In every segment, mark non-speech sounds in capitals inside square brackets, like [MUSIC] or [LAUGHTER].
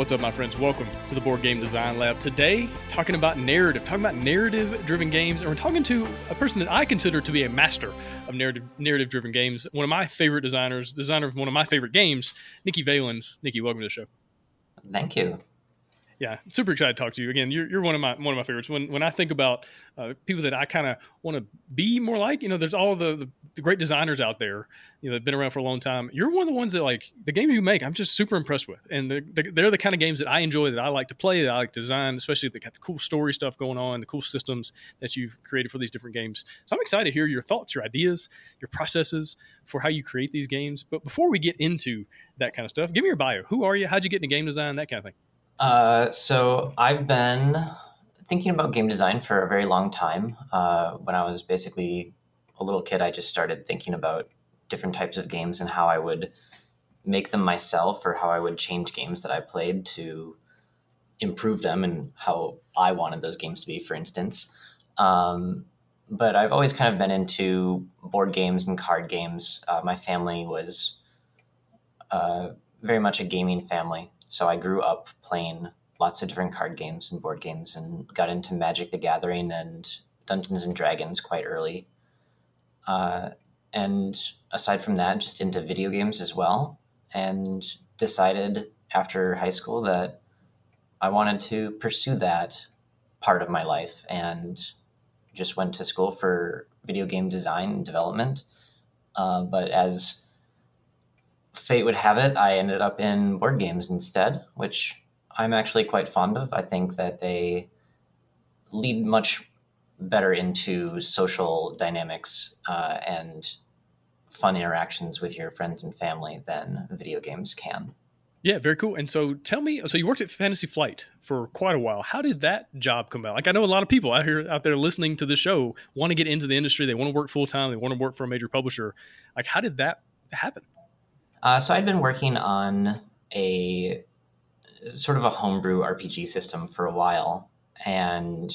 What's up, my friends? Welcome to the Board Game Design Lab. Today, talking about narrative, talking about narrative-driven games, and we're talking to a person that I consider to be a master of narrative narrative-driven games. One of my favorite designers, designer of one of my favorite games, Nikki Valens. Nikki, welcome to the show. Thank you yeah, super excited to talk to you again. You're, you're one of my one of my favorites. When when I think about uh, people that I kind of want to be more like, you know, there's all the, the, the great designers out there, you know, that've been around for a long time. You're one of the ones that like the games you make. I'm just super impressed with, and they're, they're the kind of games that I enjoy, that I like to play, that I like to design. Especially they got the cool story stuff going on, the cool systems that you've created for these different games. So I'm excited to hear your thoughts, your ideas, your processes for how you create these games. But before we get into that kind of stuff, give me your bio. Who are you? How'd you get into game design? That kind of thing. Uh, so I've been thinking about game design for a very long time. Uh, when I was basically a little kid, I just started thinking about different types of games and how I would make them myself or how I would change games that I played to improve them and how I wanted those games to be, for instance. Um, but I've always kind of been into board games and card games. Uh, my family was uh, very much a gaming family. So I grew up playing lots of different card games and board games and got into Magic the Gathering and Dungeons and Dragons quite early. Uh, and aside from that, just into video games as well. And decided after high school that I wanted to pursue that part of my life and just went to school for video game design and development. Uh, but as fate would have it, I ended up in board games instead, which I'm actually quite fond of. I think that they lead much better into social dynamics uh, and fun interactions with your friends and family than video games can. Yeah, very cool. And so tell me, so you worked at Fantasy Flight for quite a while. How did that job come about? Like I know a lot of people out here out there listening to the show want to get into the industry. They want to work full time. They want to work for a major publisher. Like how did that happen? Uh, so I'd been working on a sort of a homebrew RPG system for a while and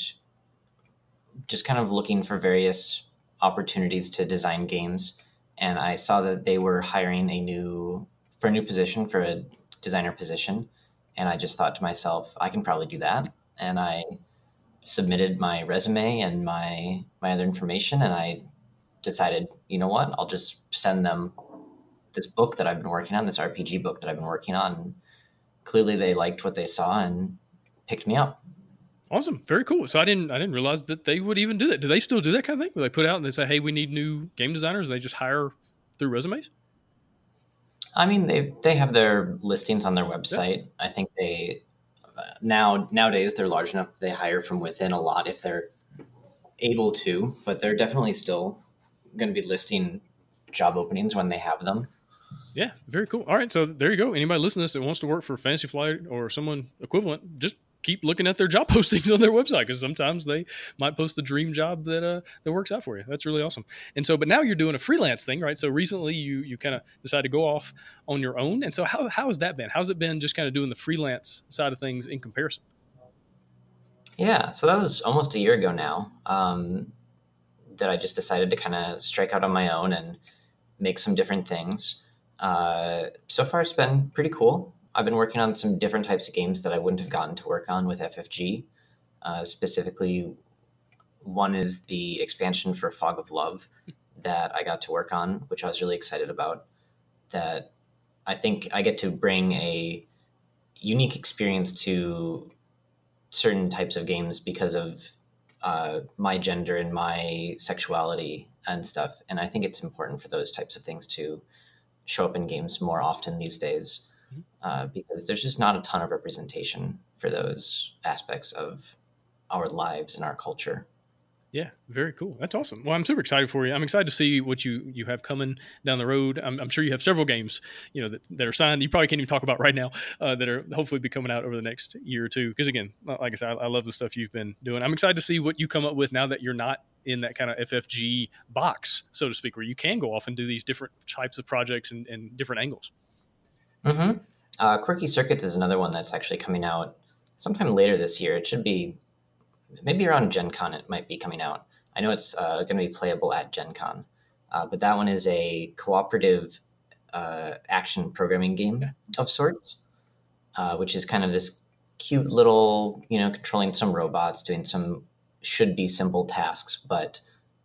just kind of looking for various opportunities to design games. And I saw that they were hiring a new for a new position for a designer position. And I just thought to myself, I can probably do that. And I submitted my resume and my my other information and I decided, you know what, I'll just send them this book that I've been working on, this RPG book that I've been working on. Clearly, they liked what they saw and picked me up. Awesome, very cool. So I didn't I didn't realize that they would even do that. Do they still do that kind of thing? Where they put out and they say, "Hey, we need new game designers," and they just hire through resumes. I mean, they they have their listings on their website. Yeah. I think they uh, now nowadays they're large enough that they hire from within a lot if they're able to, but they're definitely still going to be listing job openings when they have them. Yeah, very cool. All right, so there you go. Anybody listening to this that wants to work for Fantasy Flight or someone equivalent, just keep looking at their [LAUGHS] job postings on their website because sometimes they might post the dream job that uh, that works out for you. That's really awesome. And so, but now you're doing a freelance thing, right? So recently you you kind of decided to go off on your own. And so how how has that been? How's it been just kind of doing the freelance side of things in comparison? Yeah, so that was almost a year ago now um, that I just decided to kind of strike out on my own and make some different things. Uh, so far, it's been pretty cool. I've been working on some different types of games that I wouldn't have gotten to work on with FFG. Uh, specifically, one is the expansion for Fog of Love that I got to work on, which I was really excited about. That I think I get to bring a unique experience to certain types of games because of uh, my gender and my sexuality and stuff. And I think it's important for those types of things to show up in games more often these days mm-hmm. uh, because there's just not a ton of representation for those aspects of our lives and our culture. Yeah, very cool. That's awesome. Well, I'm super excited for you. I'm excited to see what you you have coming down the road. I'm, I'm sure you have several games, you know, that, that are signed. You probably can't even talk about right now uh, that are hopefully be coming out over the next year or two. Because again, like I said, I, I love the stuff you've been doing. I'm excited to see what you come up with now that you're not in that kind of FFG box, so to speak, where you can go off and do these different types of projects and, and different angles. Mm-hmm. Uh, Quirky Circuits is another one that's actually coming out sometime later this year. It should be maybe around Gen Con it might be coming out. I know it's uh, going to be playable at Gen Con, uh, but that one is a cooperative uh, action programming game okay. of sorts, uh, which is kind of this cute little, you know, controlling some robots, doing some should be simple tasks, but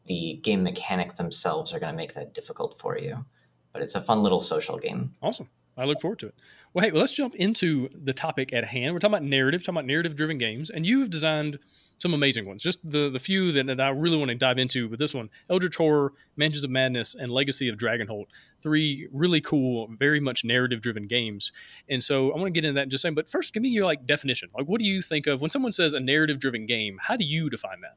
the game mechanics themselves are going to make that difficult for you. But it's a fun little social game. Awesome. I look forward to it. Well, hey, well, let's jump into the topic at hand. We're talking about narrative, talking about narrative driven games, and you've designed some amazing ones. Just the the few that, that I really want to dive into with this one: Eldritch Horror, Mansions of Madness, and Legacy of Dragonholt. Three really cool, very much narrative driven games. And so I want to get into that in just second. But first, give me your like definition. Like, what do you think of when someone says a narrative driven game? How do you define that?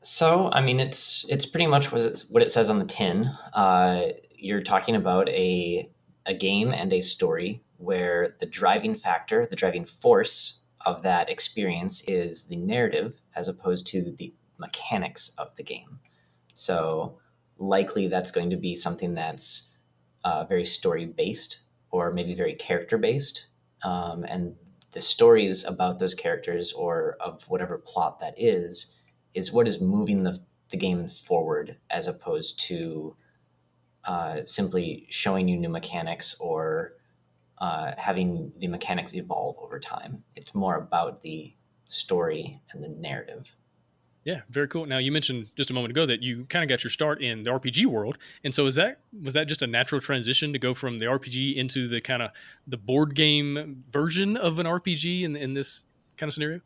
So, I mean, it's it's pretty much what it, what it says on the tin. Uh, you're talking about a a game and a story where the driving factor, the driving force of that experience is the narrative as opposed to the mechanics of the game. So likely that's going to be something that's uh, very story based or maybe very character based. Um, and the stories about those characters or of whatever plot that is, is what is moving the, the game forward as opposed to uh, simply showing you new mechanics or uh, having the mechanics evolve over time. It's more about the story and the narrative. Yeah, very cool. Now you mentioned just a moment ago that you kind of got your start in the RPG world, and so is that was that just a natural transition to go from the RPG into the kind of the board game version of an RPG in in this kind of scenario?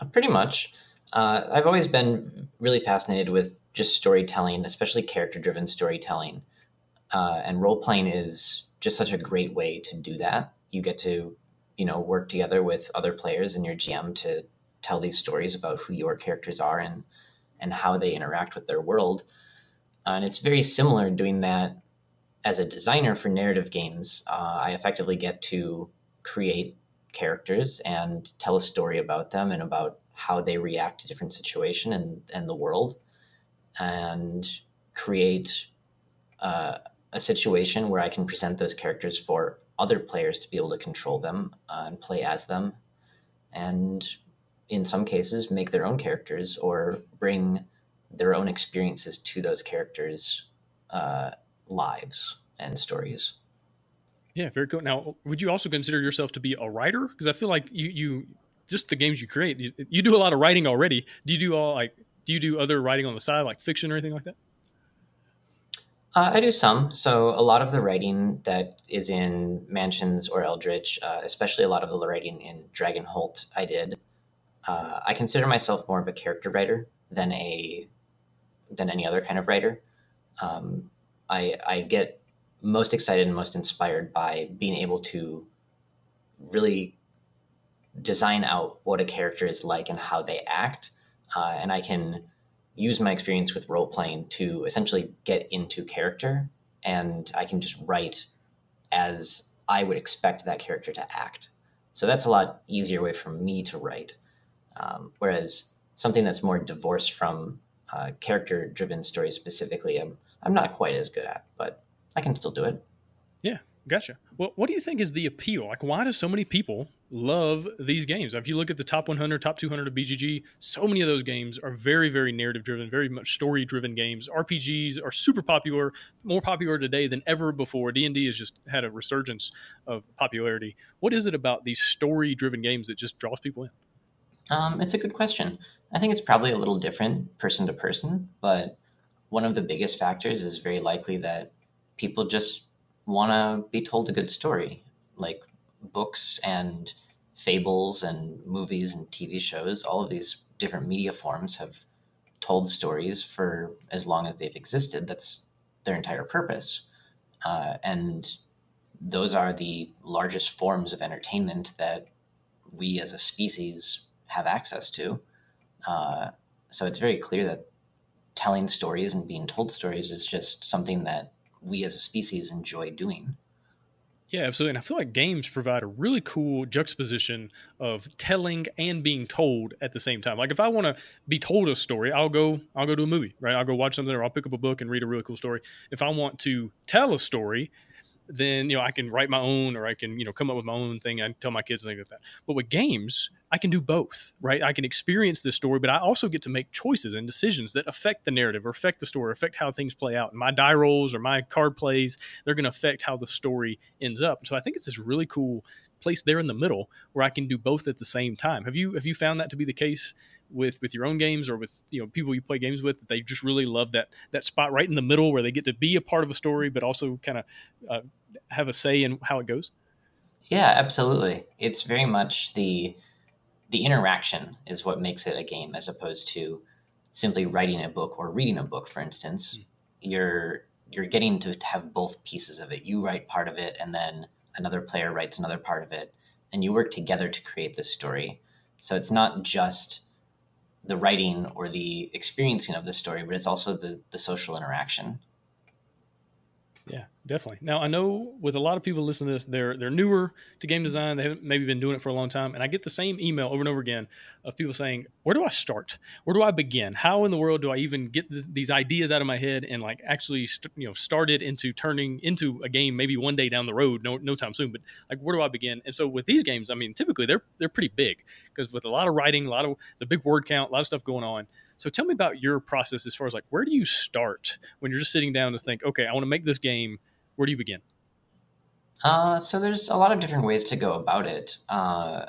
Uh, pretty much. Uh, I've always been really fascinated with just storytelling, especially character-driven storytelling, uh, and role playing is just such a great way to do that. You get to, you know, work together with other players and your GM to tell these stories about who your characters are and and how they interact with their world. Uh, and it's very similar doing that as a designer for narrative games. Uh, I effectively get to create characters and tell a story about them and about how they react to different situation and, and the world and create uh, a situation where I can present those characters for other players to be able to control them uh, and play as them, and in some cases make their own characters or bring their own experiences to those characters' uh, lives and stories. Yeah, very cool. Now, would you also consider yourself to be a writer? Because I feel like you, you just the games you create, you, you do a lot of writing already. Do you do all like? Do you do other writing on the side, like fiction or anything like that? Uh, I do some. So a lot of the writing that is in Mansions or Eldritch, uh, especially a lot of the writing in Dragonholt, I did. Uh, I consider myself more of a character writer than a than any other kind of writer. Um, I I get most excited and most inspired by being able to really design out what a character is like and how they act, uh, and I can use my experience with role playing to essentially get into character and I can just write as I would expect that character to act. So that's a lot easier way for me to write. Um, whereas something that's more divorced from uh, character driven stories specifically, I'm, I'm not quite as good at, but I can still do it. Yeah, gotcha. Well, what do you think is the appeal? Like, why do so many people love these games. If you look at the top 100, top 200 of BGG, so many of those games are very, very narrative driven, very much story driven games. RPGs are super popular, more popular today than ever before. D&D has just had a resurgence of popularity. What is it about these story driven games that just draws people in? Um, it's a good question. I think it's probably a little different person to person, but one of the biggest factors is very likely that people just want to be told a good story. Like books and fables and movies and TV shows, all of these different media forms have told stories for as long as they've existed. That's their entire purpose. Uh, and those are the largest forms of entertainment that we as a species have access to. Uh, So it's very clear that telling stories and being told stories is just something that we as a species enjoy doing. Yeah, absolutely. And I feel like games provide a really cool juxtaposition of telling and being told at the same time. Like if I want to be told a story, I'll go I'll go to a movie, right? I'll go watch something or I'll pick up a book and read a really cool story. If I want to tell a story, then you know I can write my own or I can you know come up with my own thing. and tell my kids things like that. But with games, I can do both, right? I can experience this story, but I also get to make choices and decisions that affect the narrative or affect the story, or affect how things play out. And my die rolls or my card plays, they're going to affect how the story ends up. So I think it's this really cool place there in the middle where I can do both at the same time. Have you have you found that to be the case with with your own games or with you know people you play games with that they just really love that that spot right in the middle where they get to be a part of a story but also kind of uh, have a say in how it goes? Yeah, absolutely. It's very much the the interaction is what makes it a game as opposed to simply writing a book or reading a book for instance. Mm-hmm. you're you're getting to have both pieces of it. You write part of it and then another player writes another part of it and you work together to create this story. So it's not just the writing or the experiencing of the story but it's also the the social interaction yeah, definitely. Now I know with a lot of people listening to this, they're they're newer to game design. They haven't maybe been doing it for a long time, and I get the same email over and over again of people saying, "Where do I start? Where do I begin? How in the world do I even get this, these ideas out of my head and like actually st- you know start it into turning into a game maybe one day down the road, no no time soon, but like where do I begin?" And so with these games, I mean, typically they're they're pretty big because with a lot of writing, a lot of the big word count, a lot of stuff going on. So tell me about your process as far as like where do you start when you're just sitting down to think, okay, I want to make this game. Where do you begin? Uh, so there's a lot of different ways to go about it. Uh,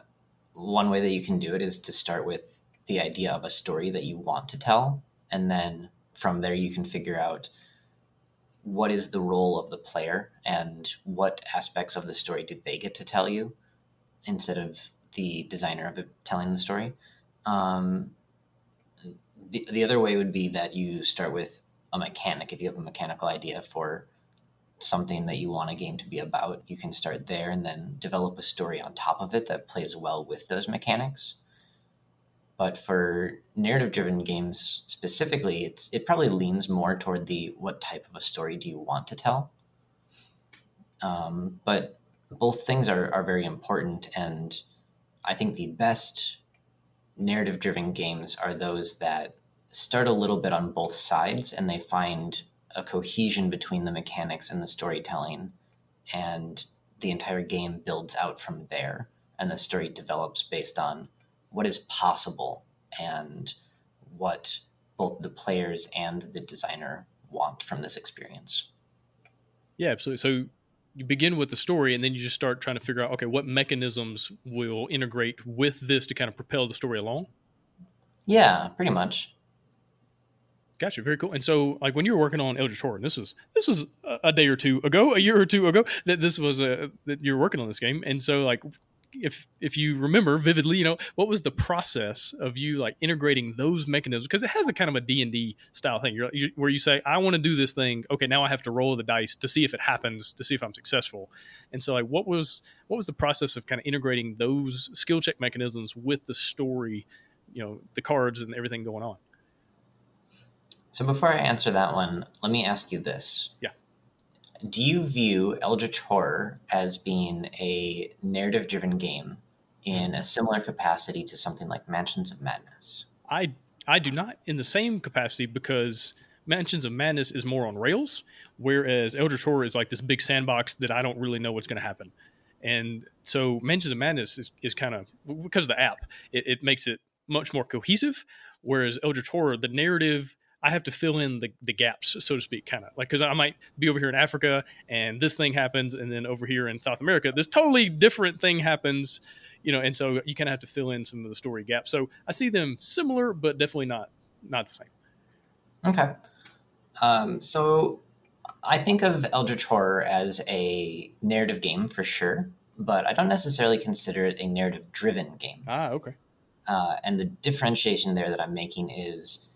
one way that you can do it is to start with the idea of a story that you want to tell, and then from there you can figure out what is the role of the player and what aspects of the story do they get to tell you instead of the designer of it telling the story. Um, the, the other way would be that you start with a mechanic. If you have a mechanical idea for something that you want a game to be about, you can start there and then develop a story on top of it that plays well with those mechanics. But for narrative driven games specifically, it's it probably leans more toward the what type of a story do you want to tell. Um, but both things are, are very important and I think the best narrative driven games are those that start a little bit on both sides and they find a cohesion between the mechanics and the storytelling and the entire game builds out from there and the story develops based on what is possible and what both the players and the designer want from this experience. Yeah, absolutely. So you begin with the story and then you just start trying to figure out okay what mechanisms will integrate with this to kind of propel the story along? Yeah pretty much. Gotcha very cool. And so like when you were working on eldritch horror this was this was a day or two ago a year or two ago that this was a that you're working on this game. And so like if if you remember vividly, you know, what was the process of you like integrating those mechanisms? Because it has a kind of a D and D style thing, You're, you, where you say, "I want to do this thing. Okay, now I have to roll the dice to see if it happens, to see if I'm successful." And so, like, what was what was the process of kind of integrating those skill check mechanisms with the story, you know, the cards and everything going on? So before I answer that one, let me ask you this. Yeah do you view Eldritch Horror as being a narrative driven game in a similar capacity to something like Mansions of Madness? I I do not in the same capacity because Mansions of Madness is more on rails, whereas Eldritch Horror is like this big sandbox that I don't really know what's going to happen. And so Mansions of Madness is, is kind of because of the app, it, it makes it much more cohesive. Whereas Eldritch Horror, the narrative I have to fill in the, the gaps, so to speak, kind of like because I might be over here in Africa and this thing happens, and then over here in South America, this totally different thing happens, you know, and so you kind of have to fill in some of the story gaps. So I see them similar, but definitely not not the same. Okay, um, so I think of Eldritch Horror as a narrative game for sure, but I don't necessarily consider it a narrative driven game. Ah, okay. Uh, and the differentiation there that I'm making is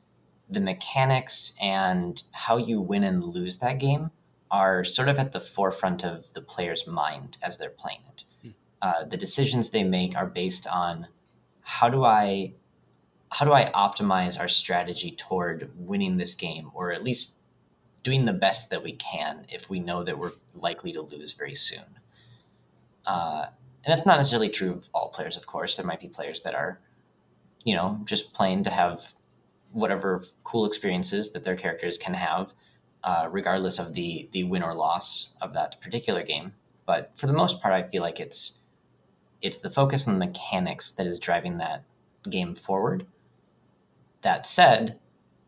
the mechanics and how you win and lose that game are sort of at the forefront of the player's mind as they're playing it. Hmm. Uh, the decisions they make are based on how do I how do I optimize our strategy toward winning this game, or at least doing the best that we can if we know that we're likely to lose very soon. Uh, and that's not necessarily true of all players, of course. There might be players that are, you know, just playing to have whatever cool experiences that their characters can have, uh, regardless of the the win or loss of that particular game. But for the most part, I feel like it's it's the focus on the mechanics that is driving that game forward. That said,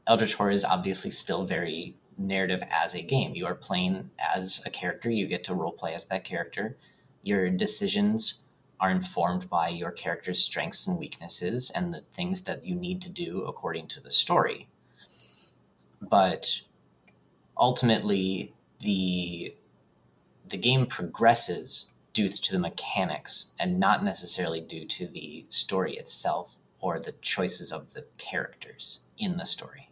Eldritch Horror is obviously still very narrative as a game. You are playing as a character, you get to role play as that character. Your decisions are informed by your character's strengths and weaknesses and the things that you need to do according to the story. But ultimately, the the game progresses due to the mechanics and not necessarily due to the story itself or the choices of the characters in the story.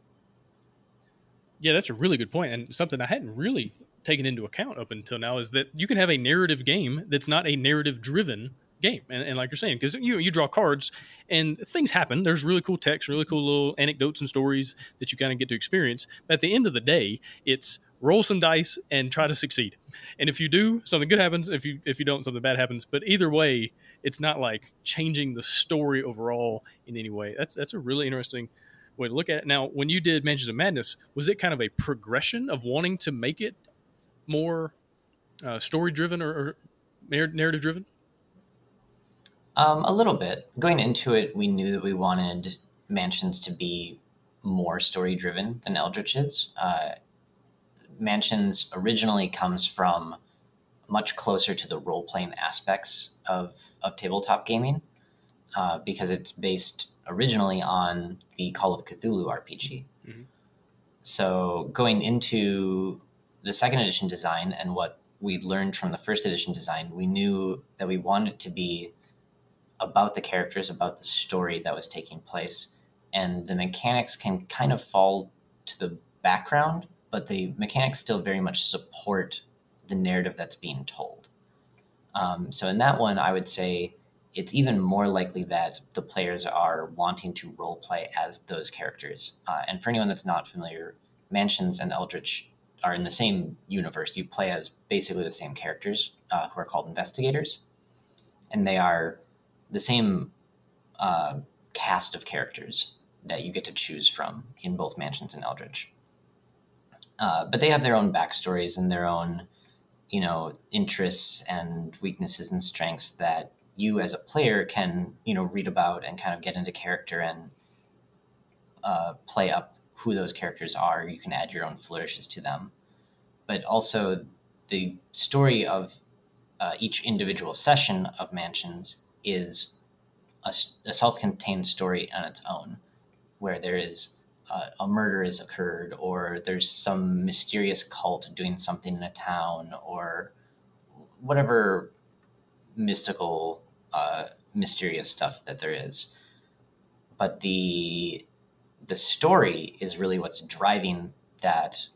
Yeah, that's a really good point, and something I hadn't really taken into account up until now is that you can have a narrative game that's not a narrative driven game and, and, like you're saying because you you draw cards and things happen. There's really cool text really cool little anecdotes and stories that you kind of get to experience but at the end of the day it's roll some dice and try to succeed. And if you do something good happens. If you if you don't something bad happens. But either way it's not like changing the story overall in any way. That's that's a really interesting way to look at it. Now, when you did Mansions of Madness, was it kind of a progression of wanting to make it more uh, story driven or, or narrative driven? Um, a little bit. Going into it, we knew that we wanted Mansions to be more story driven than Eldritch is. Uh, Mansions originally comes from much closer to the role playing aspects of, of tabletop gaming uh, because it's based originally on the Call of Cthulhu RPG. Mm-hmm. So going into the second edition design and what we learned from the first edition design, we knew that we wanted it to be about the characters, about the story that was taking place, and the mechanics can kind of fall to the background, but the mechanics still very much support the narrative that's being told. Um, so in that one, I would say it's even more likely that the players are wanting to role play as those characters. Uh, and for anyone that's not familiar, Mansions and Eldritch are in the same universe. You play as basically the same characters uh, who are called investigators, and they are the same uh, cast of characters that you get to choose from in both Mansions and Eldritch. Uh, but they have their own backstories and their own, you know, interests and weaknesses and strengths that you as a player can you know read about and kind of get into character and uh, play up who those characters are. You can add your own flourishes to them, but also the story of uh, each individual session of Mansions is a, a, self-contained story on its own, where there is uh, a murder has occurred, or there's some mysterious cult doing something in a town, or whatever mystical uh, mysterious stuff that there is. But the the story is really what's driving that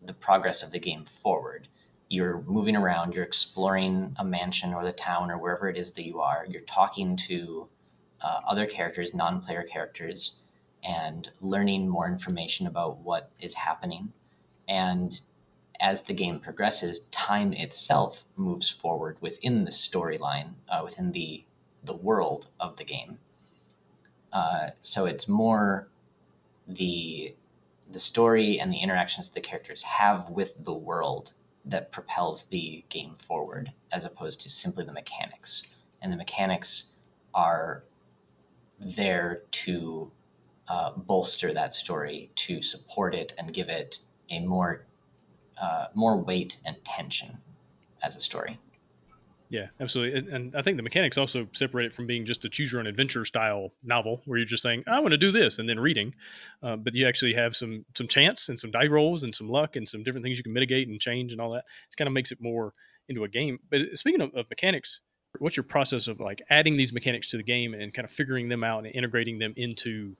the progress of the game forward. You're moving around, you're exploring a mansion or the town or wherever it is that you are. You're talking to uh, other characters, non-player characters, and learning more information about what is happening. And as the game progresses, time itself moves forward within the storyline, uh, within the the world of the game. Uh, so it's more the the story and the interactions the characters have with the world that propels the game forward, as opposed to simply the mechanics. And the mechanics are there to uh, bolster that story, to support it, and give it a more uh, more weight and tension as a story. Yeah, absolutely. And I think the mechanics also separate it from being just a choose your own adventure style novel where you're just saying, I want to do this and then reading. Uh, but you actually have some some chance and some die rolls and some luck and some different things you can mitigate and change and all that. It kind of makes it more into a game. But speaking of, of mechanics, what's your process of like adding these mechanics to the game and kind of figuring them out and integrating them into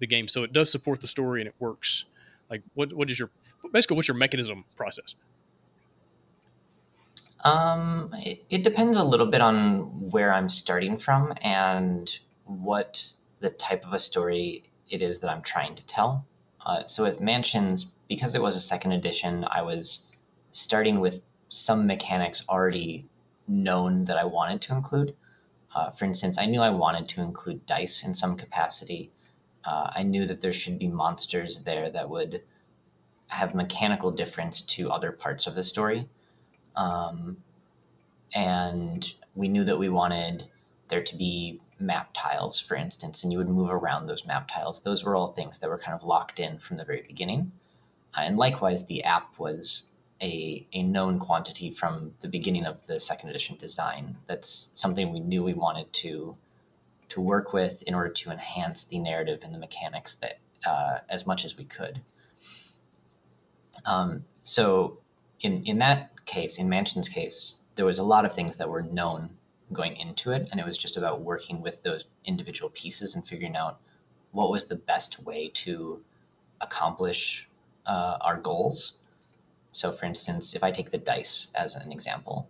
the game so it does support the story and it works? Like what what is your basically what's your mechanism process? Um, it, it depends a little bit on where I'm starting from and what the type of a story it is that I'm trying to tell. Uh, so with Mansions, because it was a second edition, I was starting with some mechanics already known that I wanted to include. Uh, for instance, I knew I wanted to include dice in some capacity. Uh, I knew that there should be monsters there that would have mechanical difference to other parts of the story. Um, and we knew that we wanted there to be map tiles, for instance, and you would move around those map tiles. Those were all things that were kind of locked in from the very beginning. Uh, and likewise, the app was a, a known quantity from the beginning of the second edition design. That's something we knew we wanted to to work with in order to enhance the narrative and the mechanics that uh, as much as we could. Um, so in in that case, in Mansion's case, there was a lot of things that were known going into it, and it was just about working with those individual pieces and figuring out what was the best way to accomplish uh, our goals. So, for instance, if I take the dice as an example,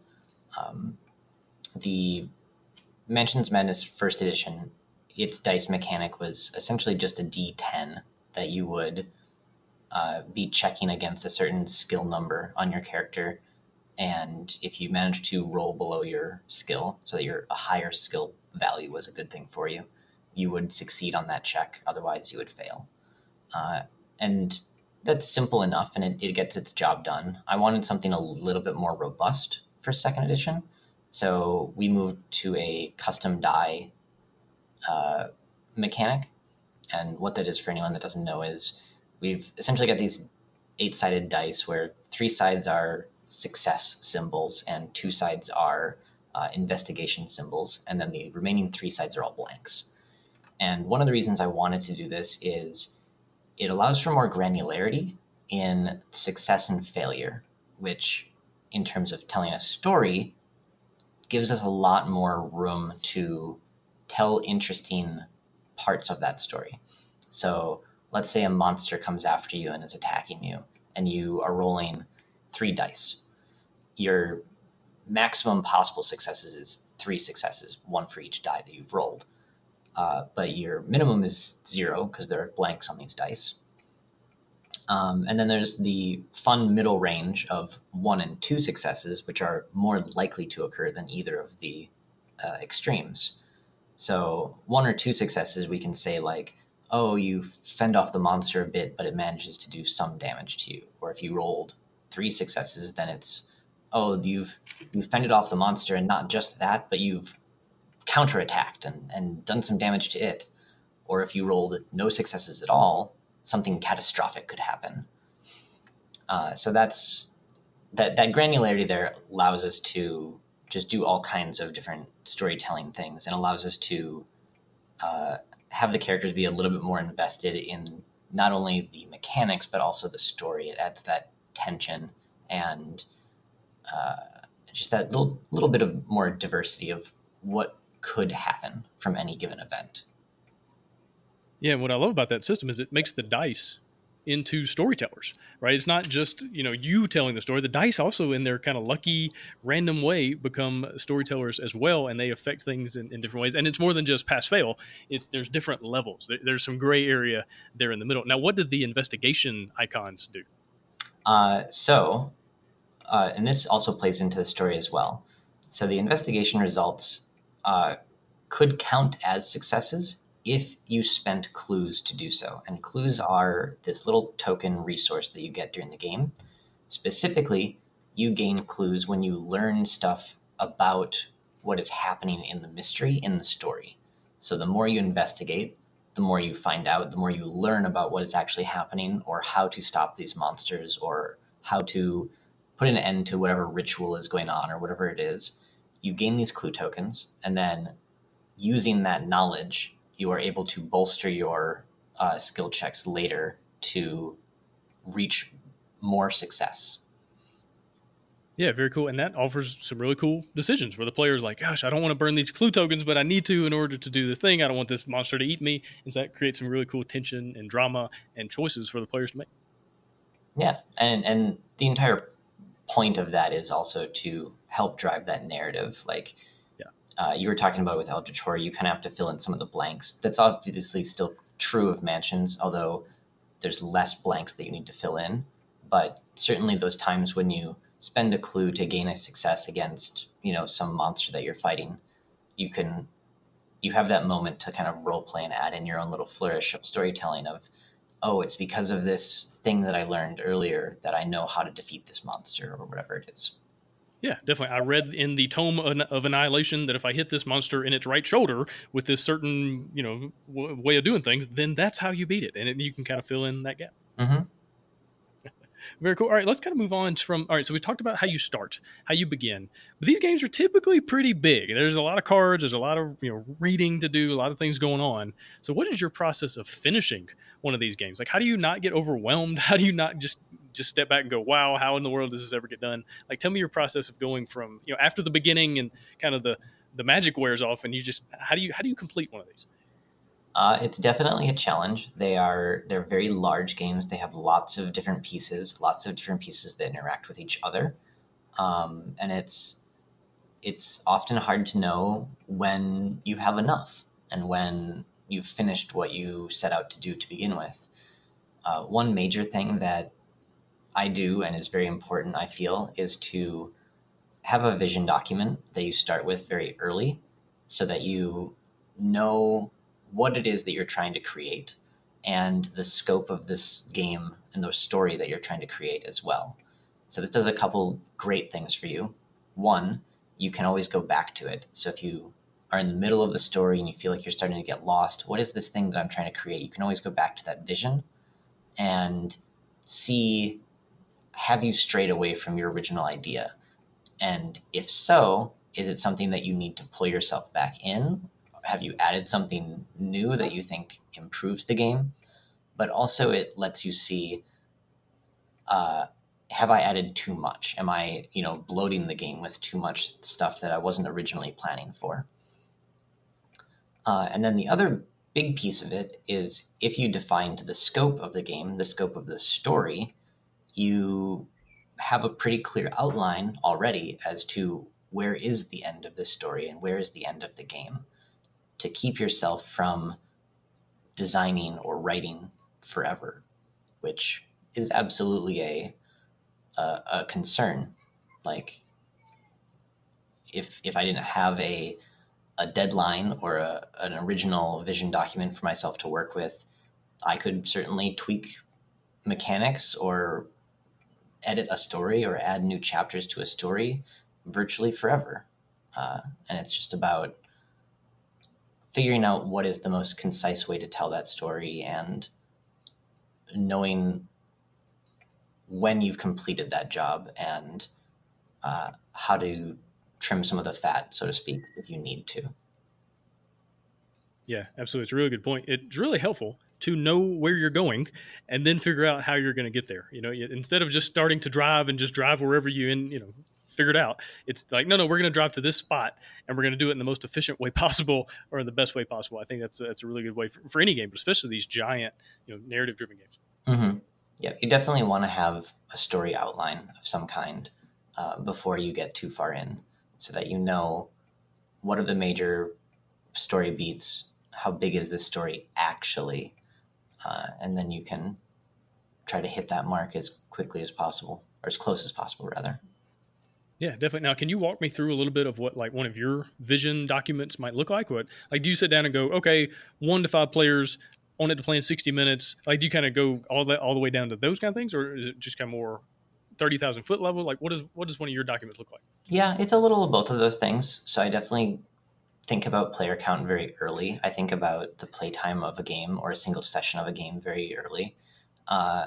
um, the Mansions Madness first edition, its dice mechanic was essentially just a D10 that you would uh, be checking against a certain skill number on your character. And if you manage to roll below your skill, so that your a higher skill value was a good thing for you, you would succeed on that check. Otherwise, you would fail. Uh, and that's simple enough, and it, it gets its job done. I wanted something a little bit more robust for second edition, so we moved to a custom die uh, mechanic. And what that is for anyone that doesn't know is we've essentially got these eight sided dice where three sides are success symbols and two sides are uh, investigation symbols, and then the remaining three sides are all blanks. And one of the reasons I wanted to do this is it allows for more granularity in success and failure, which, in terms of telling a story, gives us a lot more room to tell interesting parts of that story. So, let's say a monster comes after you and is attacking you, and you are rolling three dice. Your maximum possible successes is three successes, one for each die that you've rolled. Uh, but your minimum is zero because there are blanks on these dice. Um, and then there's the fun middle range of one and two successes, which are more likely to occur than either of the uh, extremes. So, one or two successes, we can say, like, oh, you fend off the monster a bit, but it manages to do some damage to you. Or if you rolled three successes, then it's, oh, you've you've fended off the monster, and not just that, but you've counterattacked and, and done some damage to it. Or if you rolled no successes at all, something catastrophic could happen. Uh, so that's that that granularity there allows us to just do all kinds of different storytelling things and allows us to uh, have the characters be a little bit more invested in not only the mechanics but also the story. It adds that tension and uh, just that little little bit of more diversity of what could happen from any given event. Yeah, and what I love about that system is it makes the dice into storytellers, right? It's not just you know you telling the story. The dice also, in their kind of lucky, random way, become storytellers as well, and they affect things in, in different ways. And it's more than just pass fail. It's there's different levels. There's some gray area there in the middle. Now, what did the investigation icons do? Uh, so, uh, and this also plays into the story as well. So the investigation results uh, could count as successes if you spent clues to do so. And clues are this little token resource that you get during the game. Specifically, you gain clues when you learn stuff about what is happening in the mystery in the story. So the more you investigate, the more you find out, the more you learn about what is actually happening or how to stop these monsters or how to put an end to whatever ritual is going on or whatever it is. You gain these clue tokens, and then using that knowledge, you are able to bolster your uh, skill checks later to reach more success. Yeah, very cool. And that offers some really cool decisions where the player's like, gosh, I don't want to burn these clue tokens, but I need to in order to do this thing. I don't want this monster to eat me. And so that creates some really cool tension and drama and choices for the players to make. Yeah. And and the entire point of that is also to help drive that narrative. Like uh, you were talking about with Eldritch Horror, you kind of have to fill in some of the blanks. That's obviously still true of mansions, although there's less blanks that you need to fill in. But certainly those times when you spend a clue to gain a success against, you know, some monster that you're fighting, you can you have that moment to kind of role play and add in your own little flourish of storytelling of oh it's because of this thing that i learned earlier that i know how to defeat this monster or whatever it is yeah, definitely. I read in the Tome of Annihilation that if I hit this monster in its right shoulder with this certain, you know, w- way of doing things, then that's how you beat it, and it, you can kind of fill in that gap. Mm-hmm. Very cool. All right, let's kind of move on from. All right, so we talked about how you start, how you begin, but these games are typically pretty big. There's a lot of cards. There's a lot of you know reading to do. A lot of things going on. So, what is your process of finishing one of these games? Like, how do you not get overwhelmed? [LAUGHS] How do you not just just step back and go, "Wow, how in the world does this ever get done?" Like, tell me your process of going from you know after the beginning and kind of the the magic wears off, and you just how do you how do you complete one of these? Uh, it's definitely a challenge. They are they're very large games. They have lots of different pieces, lots of different pieces that interact with each other, um, and it's it's often hard to know when you have enough and when you've finished what you set out to do to begin with. Uh, one major thing that I do and is very important, I feel, is to have a vision document that you start with very early so that you know what it is that you're trying to create and the scope of this game and the story that you're trying to create as well. So this does a couple great things for you. One, you can always go back to it. So if you are in the middle of the story and you feel like you're starting to get lost, what is this thing that I'm trying to create? You can always go back to that vision and see have you strayed away from your original idea? And if so, is it something that you need to pull yourself back in have you added something new that you think improves the game? But also, it lets you see uh, have I added too much? Am I, you know, bloating the game with too much stuff that I wasn't originally planning for? Uh, and then the other big piece of it is if you defined the scope of the game, the scope of the story, you have a pretty clear outline already as to where is the end of this story and where is the end of the game to keep yourself from designing or writing forever, which is absolutely a a, a concern. Like if if I didn't have a a deadline or a, an original vision document for myself to work with, I could certainly tweak mechanics or edit a story or add new chapters to a story virtually forever. Uh, and it's just about figuring out what is the most concise way to tell that story and knowing when you've completed that job and uh, how to trim some of the fat, so to speak, if you need to. Yeah, absolutely. It's a really good point. It's really helpful to know where you're going and then figure out how you're going to get there. You know, instead of just starting to drive and just drive wherever you in, you know, figured out. It's like, no, no, we're going to drive to this spot and we're going to do it in the most efficient way [LAUGHS] possible or in the best way possible. I think that's a, that's a really good way for, for any game, but especially these giant, you know, narrative driven games. Mm-hmm. Yeah, you definitely want to have a story outline of some kind uh, before you get too far in, so that you know what are the major story beats, how big is this story actually, uh, and then you can try to hit that mark as quickly as possible, or as close as possible, rather. Yeah, definitely. Now, can you walk me through a little bit of what like one of your vision documents might look like? What like do you sit down and go, okay, one to five players on it to play in sixty minutes? Like, do you kind of go all that all the way down to those kind of things, or is it just kind of more thirty thousand foot level? Like, what does what does one of your documents look like? Yeah, it's a little of both of those things. So I definitely think about player count very early. I think about the playtime of a game or a single session of a game very early. Uh,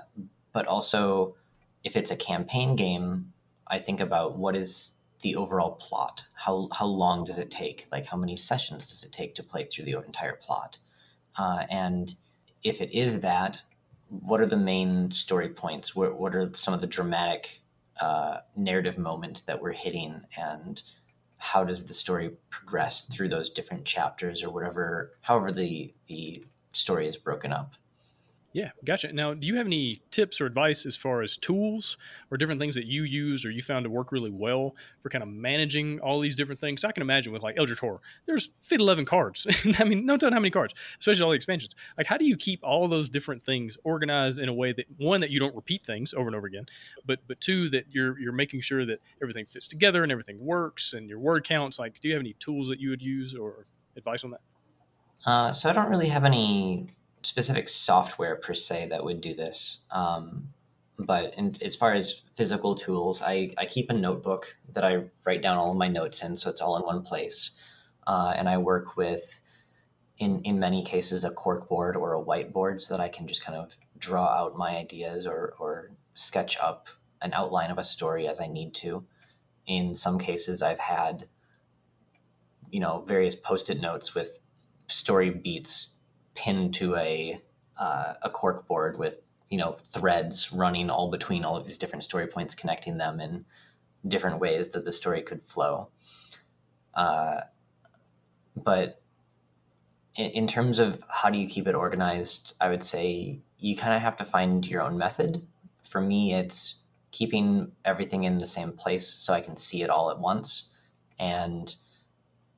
but also, if it's a campaign game, I think about what is the overall plot. How how long does it take? Like how many sessions does it take to play through the entire plot? Uh, and if it is that, what are the main story points? What what are some of the dramatic uh, narrative moments that we're hitting? And how does the story progress through those different chapters or whatever, however the the story is broken up? Yeah, gotcha. Now, do you have any tips or advice as far as tools or different things that you use or you found to work really well for kind of managing all these different things? I can imagine with like Eldritch Horror, there's fit 11 cards. [LAUGHS] I mean, no telling how many cards, especially all the expansions. Like, how do you keep all those different things organized in a way that one that you don't repeat things over and over again, but but two that you're you're making sure that everything fits together and everything works and your word counts. Like, do you have any tools that you would use or advice on that? Uh, so I don't really have any specific software per se that would do this. Um, but in, as far as physical tools, I, I keep a notebook that I write down all of my notes in, so it's all in one place. Uh, and I work with, in, in many cases, a cork board or a whiteboard so that I can just kind of draw out my ideas or, or sketch up an outline of a story as I need to. In some cases, I've had, you know, various post-it notes with story beats pinned to a uh, a cork board with you know threads running all between all of these different story points, connecting them in different ways that the story could flow. Uh, but in, in terms of how do you keep it organized, I would say you kind of have to find your own method. For me, it's keeping everything in the same place so I can see it all at once and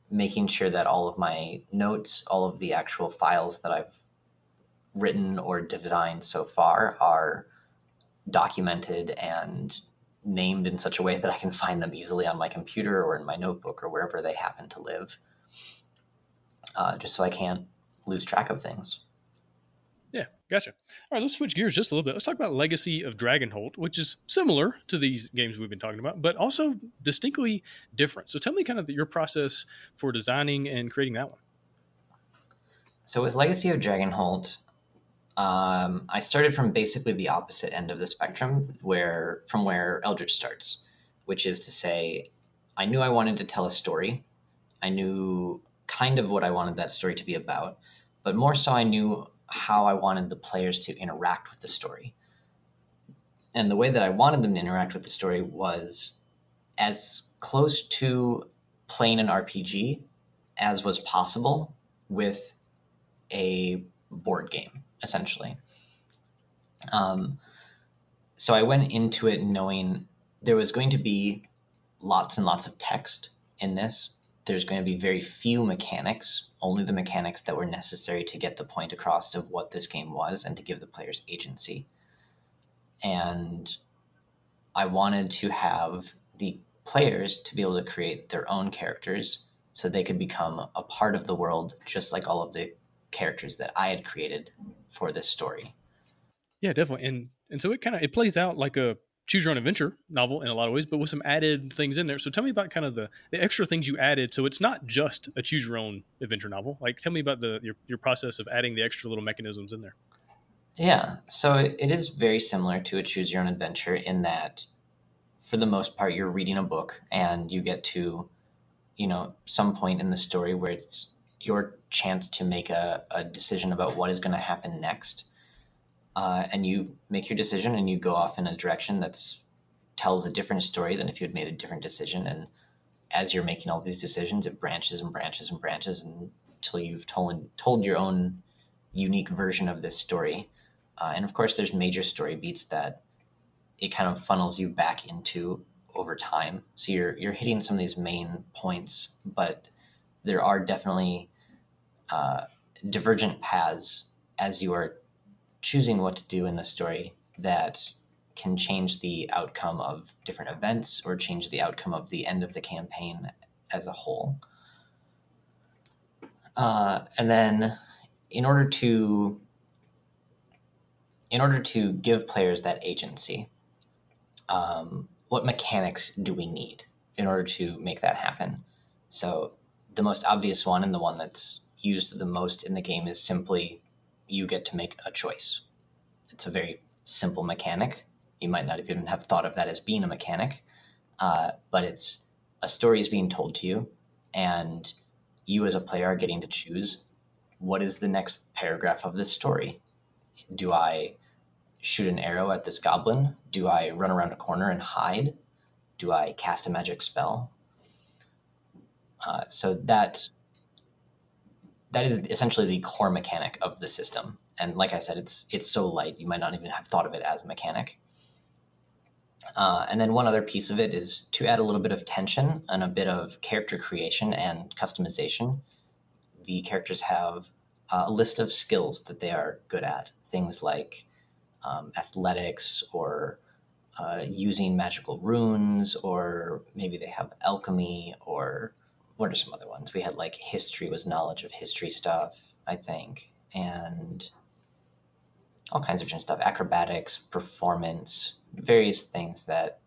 making sure that all of my notes, all of the actual files that I've written or designed so far are documented and named in such a way that I can find them easily on my computer or in my notebook or wherever they happen to live, uh, just so I can't lose track of things. Gotcha. All right, let's switch gears just a little bit. Let's talk about Legacy of Dragonholt, which is similar to these games we've been talking about, but also distinctly different. So tell me kind of your process for designing and creating that one. So with Legacy of Dragonholt, um, I started from basically the opposite end of the spectrum, where from where Eldritch starts, which is to say, I knew I wanted to tell a story. I knew kind of what I wanted that story to be about, but more so, I knew how I wanted the players to interact with the story. And the way that I wanted them to interact with the story was as close to playing an RPG as was possible with a board game, essentially. Um, so I went into it knowing there was going to be lots and lots of text in this there's going to be very few mechanics, only the mechanics that were necessary to get the point across of what this game was and to give the players agency. And I wanted to have the players to be able to create their own characters so they could become a part of the world just like all of the characters that I had created for this story. Yeah, definitely. And and so it kind of it plays out like a choose your own adventure novel in a lot of ways, but with some added things in there. So tell me about kind of the, the extra things you added. So it's not just a choose your own adventure novel. Like tell me about the your, your process of adding the extra little mechanisms in there. Yeah, so it, it is very similar to a choose your own adventure in that for the most part you're reading a book and you get to you know some point in the story where it's your chance to make a, a decision about what is going to happen next uh, and you make your decision and you go off in a direction that's tells a different story than if you had made a different decision. And as you're making all these decisions it branches and branches and branches until you've told told your own unique version of this story. Uh, and of course there's major story beats that it kind of funnels you back into over time. So you're you're hitting some of these main points but there are definitely uh, divergent paths as you are choosing what to do in the story that can change the outcome of different events or change the outcome of the end of the campaign as a whole. Uh, and then in order to in order to give players that agency, um, what mechanics do we need in order to make that happen? So the most obvious one and the one that's used the most in the game is simply you get to make a choice. It's a very simple mechanic. You might not even have thought of that as being a mechanic, uh, but it's a story is being told to you, and you as a player are getting to choose what is the next paragraph of this story. Do I shoot an arrow at this goblin? Do I run around a corner and hide? Do I cast a magic spell? Uh, so that that is essentially the core mechanic of the system. And like I said, it's it's so light you might not even have thought of it as mechanic. Uh, and then one other piece of it is to add a little bit of tension and a bit of character creation and customization. The characters have uh, a list of skills that they are good at, things like um, athletics or uh, using magical runes, or maybe they have alchemy, or what are some other ones? We had like history was knowledge of history stuff, I think, and all kinds of different stuff acrobatics, performance, various things that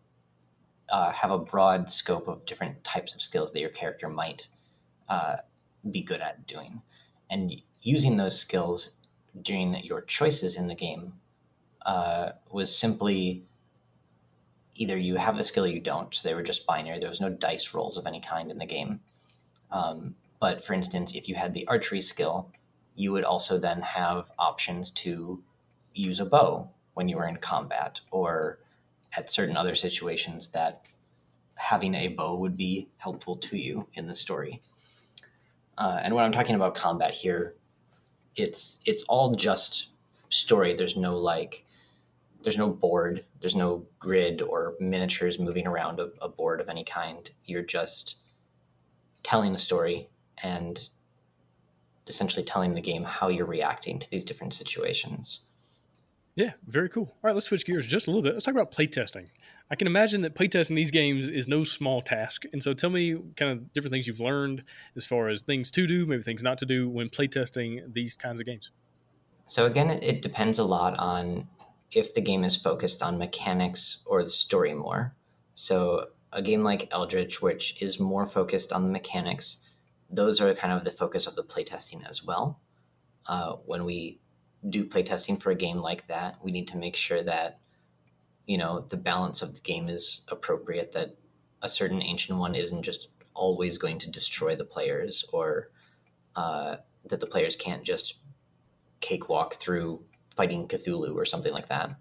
uh, have a broad scope of different types of skills that your character might uh, be good at doing. And using those skills during your choices in the game uh, was simply either you have the skill or you don't. So they were just binary. There was no dice rolls of any kind in the game. Um, but for instance, if you had the archery skill, you would also then have options to use a bow when you were in combat or at certain other situations that having a bow would be helpful to you in the story. Uh, and when I'm talking about combat here, it's it's all just story. There's no like there's no board, there's no grid or miniatures moving around a, a board of any kind. You're just telling a story and essentially telling the game how you're reacting to these different situations. Yeah, very cool. All right, let's switch gears just a little bit. Let's talk about playtesting. I can imagine that playtesting these games is no small task. And so tell me kind of different things you've learned as far as things to do, maybe things not to do when playtesting these kinds of games. So again, it, depends a lot on if the game is focused on mechanics or the story more. So a game like Eldritch, which is more focused on the mechanics, those are kind of the focus of the playtesting as well. Uh, when we do playtesting for a game like that, we need to make sure that you know the balance of the game is appropriate. That a certain ancient one isn't just always going to destroy the players, or uh, that the players can't just cakewalk through fighting Cthulhu or something like that.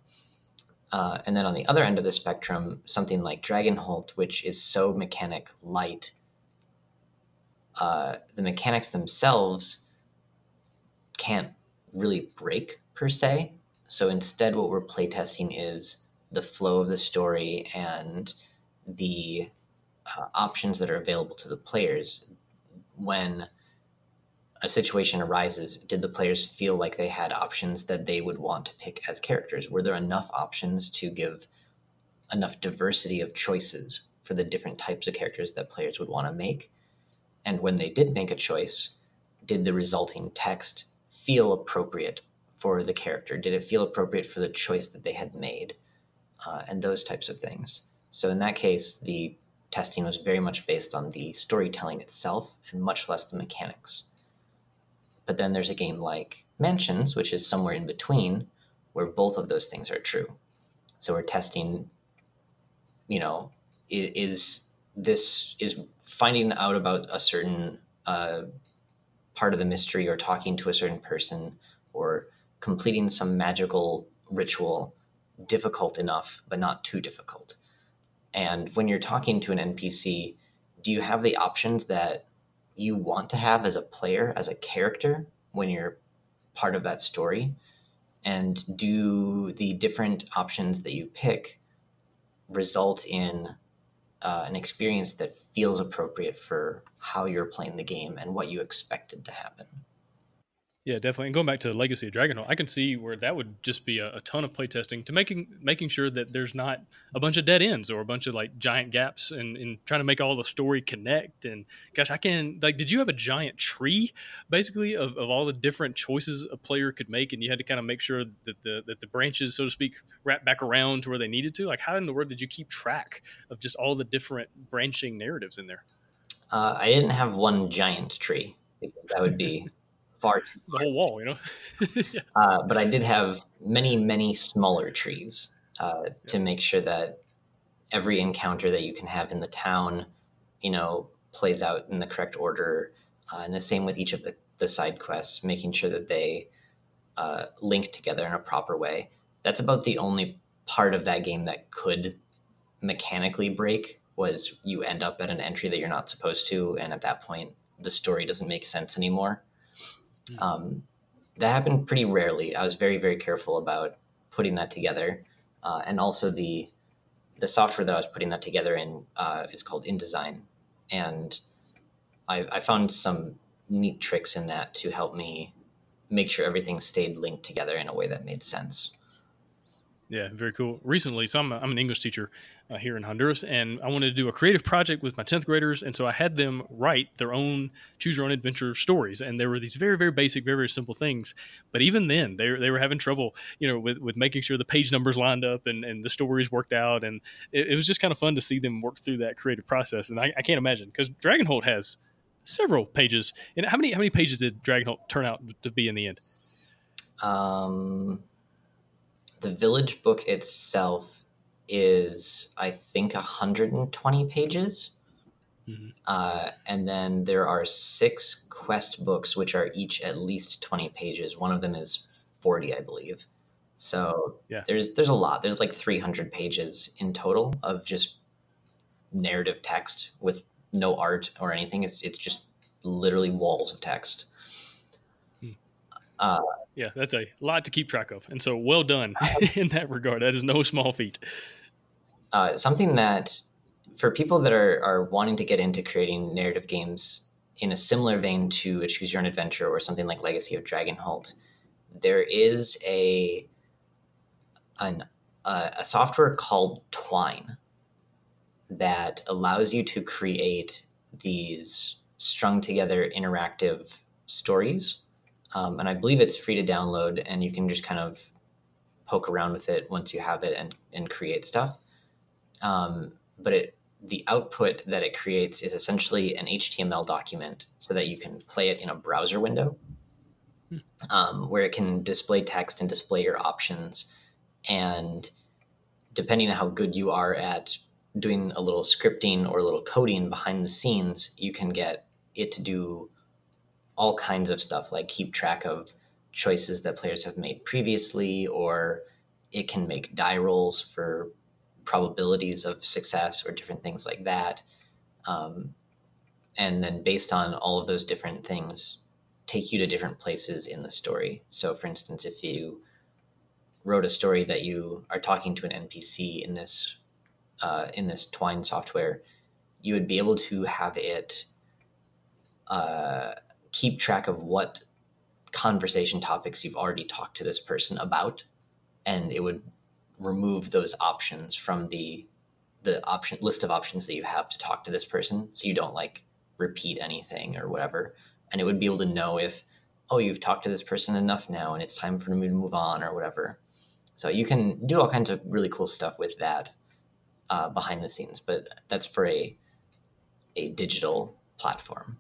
Uh, and then on the other end of the spectrum, something like Dragonholt, which is so mechanic light, uh, the mechanics themselves can't really break per se. So instead, what we're playtesting is the flow of the story and the uh, options that are available to the players when a situation arises did the players feel like they had options that they would want to pick as characters were there enough options to give enough diversity of choices for the different types of characters that players would want to make and when they did make a choice did the resulting text feel appropriate for the character? Did it feel appropriate for the choice that they had made? Uh, and those types of things. So in that case, the testing was very much based on the storytelling itself and much less the mechanics. But then there's a game like Mansions, which is somewhere in between, where both of those things are true. So we're testing, you know, is, this is finding out about a certain uh, part of the mystery or talking to a certain person or completing some magical ritual difficult enough but not too difficult and when you're talking to an npc do you have the options that you want to have as a player as a character when you're part of that story and do the different options that you pick result in uh, an experience that feels appropriate for how you're playing the game and what you expected to happen. Yeah, definitely. And going back to Legacy of Dragonholt, I can see where that would just be a, a, ton of playtesting to making making sure that there's not a bunch of dead ends or a bunch of like giant gaps and, and trying to make all the story connect. And gosh, I can like, did you have a giant tree basically of, of all the different choices a player could make, and you had to kind of make sure that the that the branches, so to speak, wrap back around to where they needed to? Like, how in the world did you keep track of just all the different branching narratives in there? Uh, I didn't have one giant tree because that would be far too the whole wall, you know. [LAUGHS] yeah. uh, but I did have many, many smaller trees uh, yeah. to make sure that every encounter that you can have in the town, you know, plays out in the correct order. Uh, and the same with each of the, the side quests, making sure that they uh, link together in a proper way. That's about the only part of that game that could mechanically break was you end up at an entry that you're not supposed to and at that point the story doesn't make sense anymore. Um, that happened pretty rarely. I was very very careful about putting that together, uh, and also the the software that I was putting that together in uh, is called InDesign, and I, I found some neat tricks in that to help me make sure everything stayed linked together in a way that made sense. Yeah, very cool. Recently, so I'm, a, I'm an English teacher uh, here in Honduras, and I wanted to do a creative project with my 10th graders. And so I had them write their own choose your own adventure stories. And there were these very, very basic, very, very simple things. But even then, they, they were having trouble, you know, with, with making sure the page numbers lined up and, and the stories worked out. And it, it was just kind of fun to see them work through that creative process. And I, I can't imagine because Dragonholt has several pages. And how many, how many pages did Dragonholt turn out to be in the end? Um, the village book itself is i think 120 pages mm-hmm. uh, and then there are six quest books which are each at least 20 pages one of them is 40 i believe so yeah. there's there's a lot there's like 300 pages in total of just narrative text with no art or anything it's, it's just literally walls of text hmm. uh, yeah, that's a lot to keep track of. And so well done [LAUGHS] [LAUGHS] in that regard. That is no small feat. Uh, something that for people that are, are wanting to get into creating narrative games in a similar vein to a choose your own adventure or something like Legacy of Dragonholt, there is a an, uh, a software called Twine that allows you to create these strung together interactive stories um, and I believe it's free to download, and you can just kind of poke around with it once you have it and, and create stuff. Um, but it the output that it creates is essentially an HTML document so that you can play it in a browser window hmm. um, where it can display text and display your options. And depending on how good you are at doing a little scripting or a little coding behind the scenes, you can get it to do all kinds of stuff like keep track of choices that players have made previously or it can make die rolls for probabilities of success or different things like that. Um, and then based on all of those different things take you to different places in the story. So for instance if you wrote a story that you are talking to an npc in this uh, in this twine software you would be able to have it uh, keep track of what conversation topics you've already talked to this person about and it would remove those options from the the option list of options that you have to talk to this person so you don't like repeat anything or whatever. And it would be able to know if oh you've talked to this person enough now and it's time for me to move on or whatever. So you can do all kinds of really cool stuff with that uh, behind the scenes but that's for a a digital platform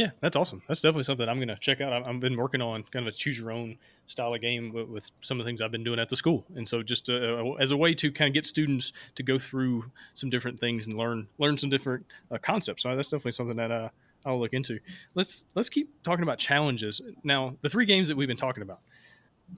yeah, that's awesome. That's definitely something I'm going to check out. I've been working on kind of a choose your own style of game with, with some of the things I've been doing at the school, and so just uh, as a way to kind of get students to go through some different things and learn learn some different uh, concepts. So that's definitely something that uh, I'll look into. Let's let's keep talking about challenges now. The three games that we've been talking about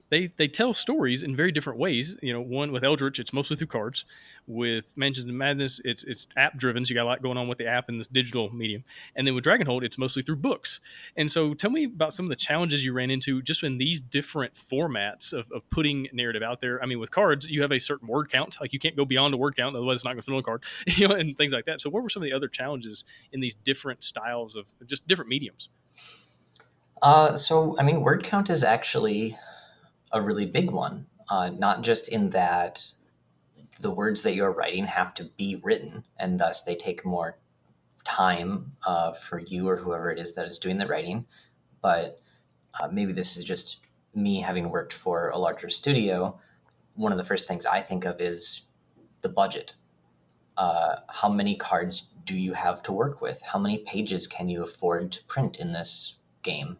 they they tell stories in very different ways. You know, one with Eldritch, it's mostly through cards. With Mansions of Madness, it's it's app driven, so you got a lot going on with the app and this digital medium. And then with Dragonholt, it's mostly through books. And so, tell me about some of the challenges you ran into just in these different formats of, of putting narrative out there. I mean, with cards, you have a certain word count, like you can't go beyond a word count, otherwise it's not going to fill a card, [LAUGHS] you know, and things like that. So, what were some of the other challenges in these different styles of just different mediums? Uh, so, I mean, word count is actually a really big one, uh, not just in that the words that you're writing have to be written, and thus they take more time uh, for you or whoever it is that is doing the writing, but uh, maybe this is just me having worked for a larger studio. One of the first things I think of is the budget. Uh, how many cards do you have to work with? How many pages can you afford to print in this game?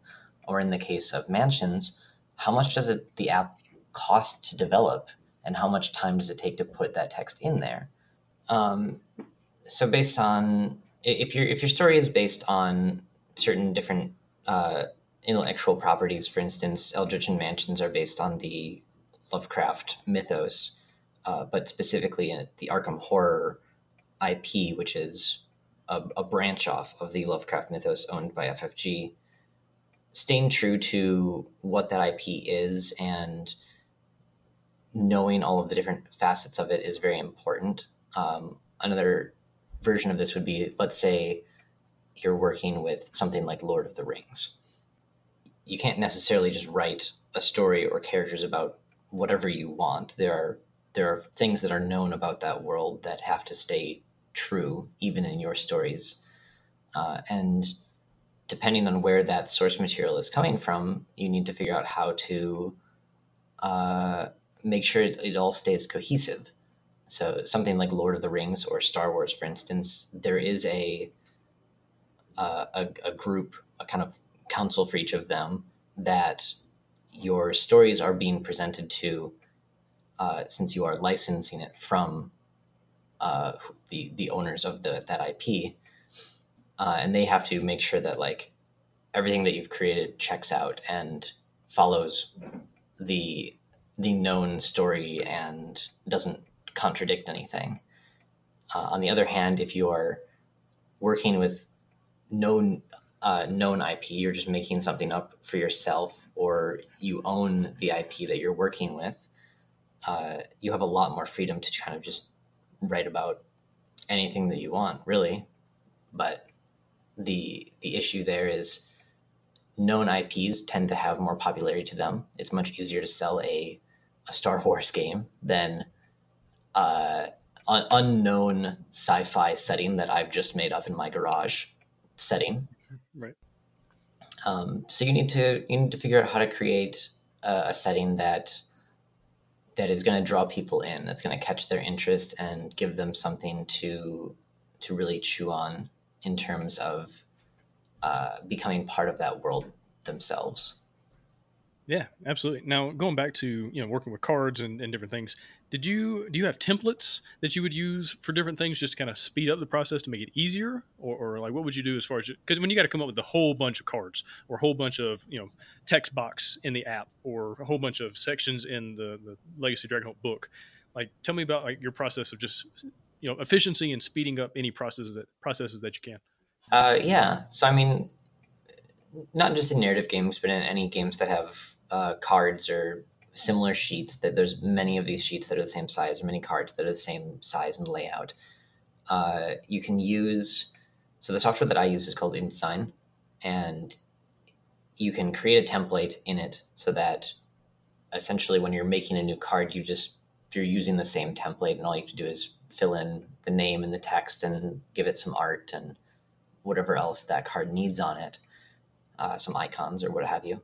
Or in the case of mansions, how much does it the app cost to develop and how much time does it take to put that text in there? Um, so based on if your if your story is based on certain different uh, intellectual properties for instance eldritch and mansions are based on the lovecraft mythos uh, but specifically the arkham horror ip which is a, a branch off of the lovecraft mythos owned by ffg staying true to what that IP is and knowing all of the different facets of it is very important. Um, another version of this would be let's say you're working with something like Lord of the Rings. You can't necessarily just write a story or characters about whatever you want. There are there are things that are known about that world that have to stay true even in your stories. Uh, and depending on where that source material is coming from, you need to figure out how to uh, make sure it, it all stays cohesive. So something like Lord of the Rings or Star Wars, for instance, there is a uh, a, a, group, a kind of council for each of them that your stories are being presented to, uh, since you are licensing it from uh, the the owners of the that IP, uh, and they have to make sure that like everything that you've created checks out and follows the the known story and doesn't contradict anything. Uh, on the other hand, if you're working with known uh, known IP, you're just making something up for yourself, or you own the IP that you're working with. Uh, you have a lot more freedom to kind of just write about anything that you want, really. But the the issue there is known IPs tend to have more popularity to them. It's much easier to sell a a Star Wars game than uh, an unknown sci-fi setting that I've just made up in my garage setting. Right. Um, so you need to you need to figure out how to create a, a setting that that is going to draw people in. That's going to catch their interest and give them something to to really chew on in terms of uh, becoming part of that world themselves. Yeah, absolutely. Now going back to you know working with cards and, and different things, did you do you have templates that you would use for different things just to kind of speed up the process to make it easier, or, or like what would you do as far as because when you got to come up with a whole bunch of cards or a whole bunch of you know text box in the app or a whole bunch of sections in the the Legacy Dragonholt book, like tell me about like your process of just you know efficiency and speeding up any processes that processes that you can. Uh, yeah. So I mean, not just in narrative games, but in any games that have uh, cards or similar sheets. That there's many of these sheets that are the same size, or many cards that are the same size and layout. Uh, you can use so the software that I use is called InDesign, and you can create a template in it so that essentially when you're making a new card, you just you're using the same template, and all you have to do is fill in the name and the text and give it some art and whatever else that card needs on it uh, some icons or what have you.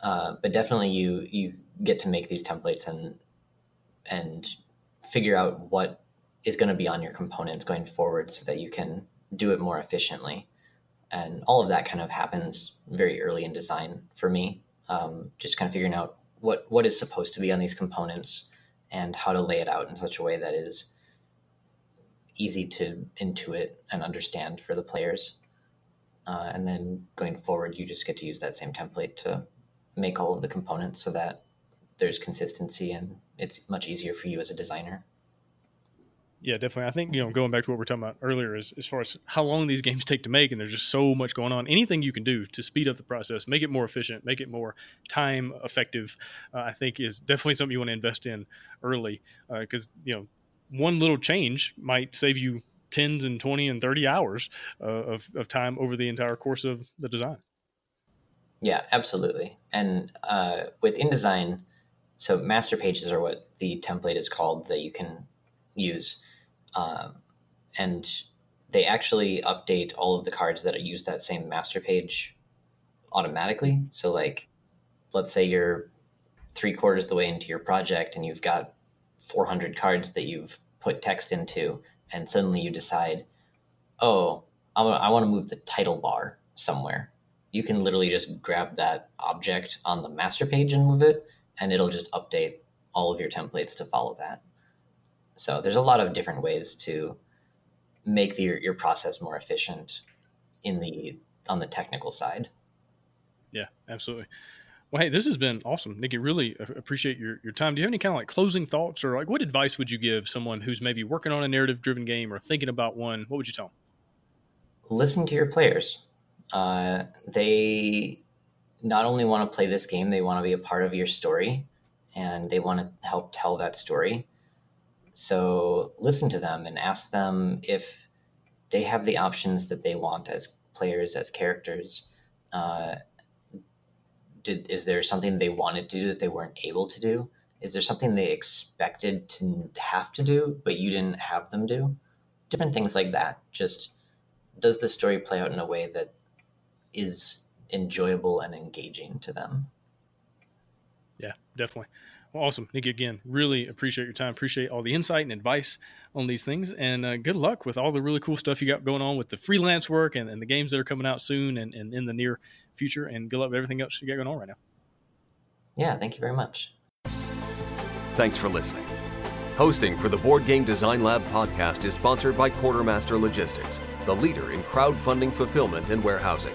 Uh, but definitely, you you get to make these templates and and figure out what is going to be on your components going forward, so that you can do it more efficiently. And all of that kind of happens very early in design for me. Um, just kind of figuring out what what is supposed to be on these components and how to lay it out in such a way that is easy to intuit and understand for the players. Uh, and then going forward, you just get to use that same template to make all of the components so that there's consistency and it's much easier for you as a designer. Yeah, definitely. I think you know going back to what we are talking about earlier is as far as how long these games take to make, and there's just so much going on. Anything you can do to speed up the process, make it more efficient, make it more time effective, uh, I think is definitely something you want to invest in early because uh, you know one little change might save you tens and 20 and 30 hours uh, of, of time over the entire course of the design. Yeah, absolutely. And uh, with InDesign, so master pages are what the template is called that you can use. Um, and they actually update all of the cards that use that same master page automatically. So, like, let's say you're three quarters of the way into your project and you've got 400 cards that you've put text into, and suddenly you decide, oh, I want to move the title bar somewhere. You can literally just grab that object on the master page and move it, and it'll just update all of your templates to follow that. So there's a lot of different ways to make the, your process more efficient in the on the technical side. Yeah, absolutely. Well, hey, this has been awesome, Nikki. Really appreciate your, your time. Do you have any kind of like closing thoughts or like what advice would you give someone who's maybe working on a narrative driven game or thinking about one? What would you tell them? Listen to your players. Uh, they not only want to play this game, they want to be a part of your story and they want to help tell that story. So listen to them and ask them if they have the options that they want as players, as characters. Uh, did is there something they wanted to do that they weren't able to do? Is there something they expected to have to do but you didn't have them do? Different things like that. Just does the story play out in a way that is enjoyable and engaging to them? Yeah, definitely. Well, awesome, Nick. Again, really appreciate your time. Appreciate all the insight and advice on these things, and uh, good luck with all the really cool stuff you got going on with the freelance work and, and the games that are coming out soon and, and in the near future. And good luck with everything else you got going on right now. Yeah, thank you very much. Thanks for listening. Hosting for the Board Game Design Lab podcast is sponsored by Quartermaster Logistics, the leader in crowdfunding fulfillment and warehousing.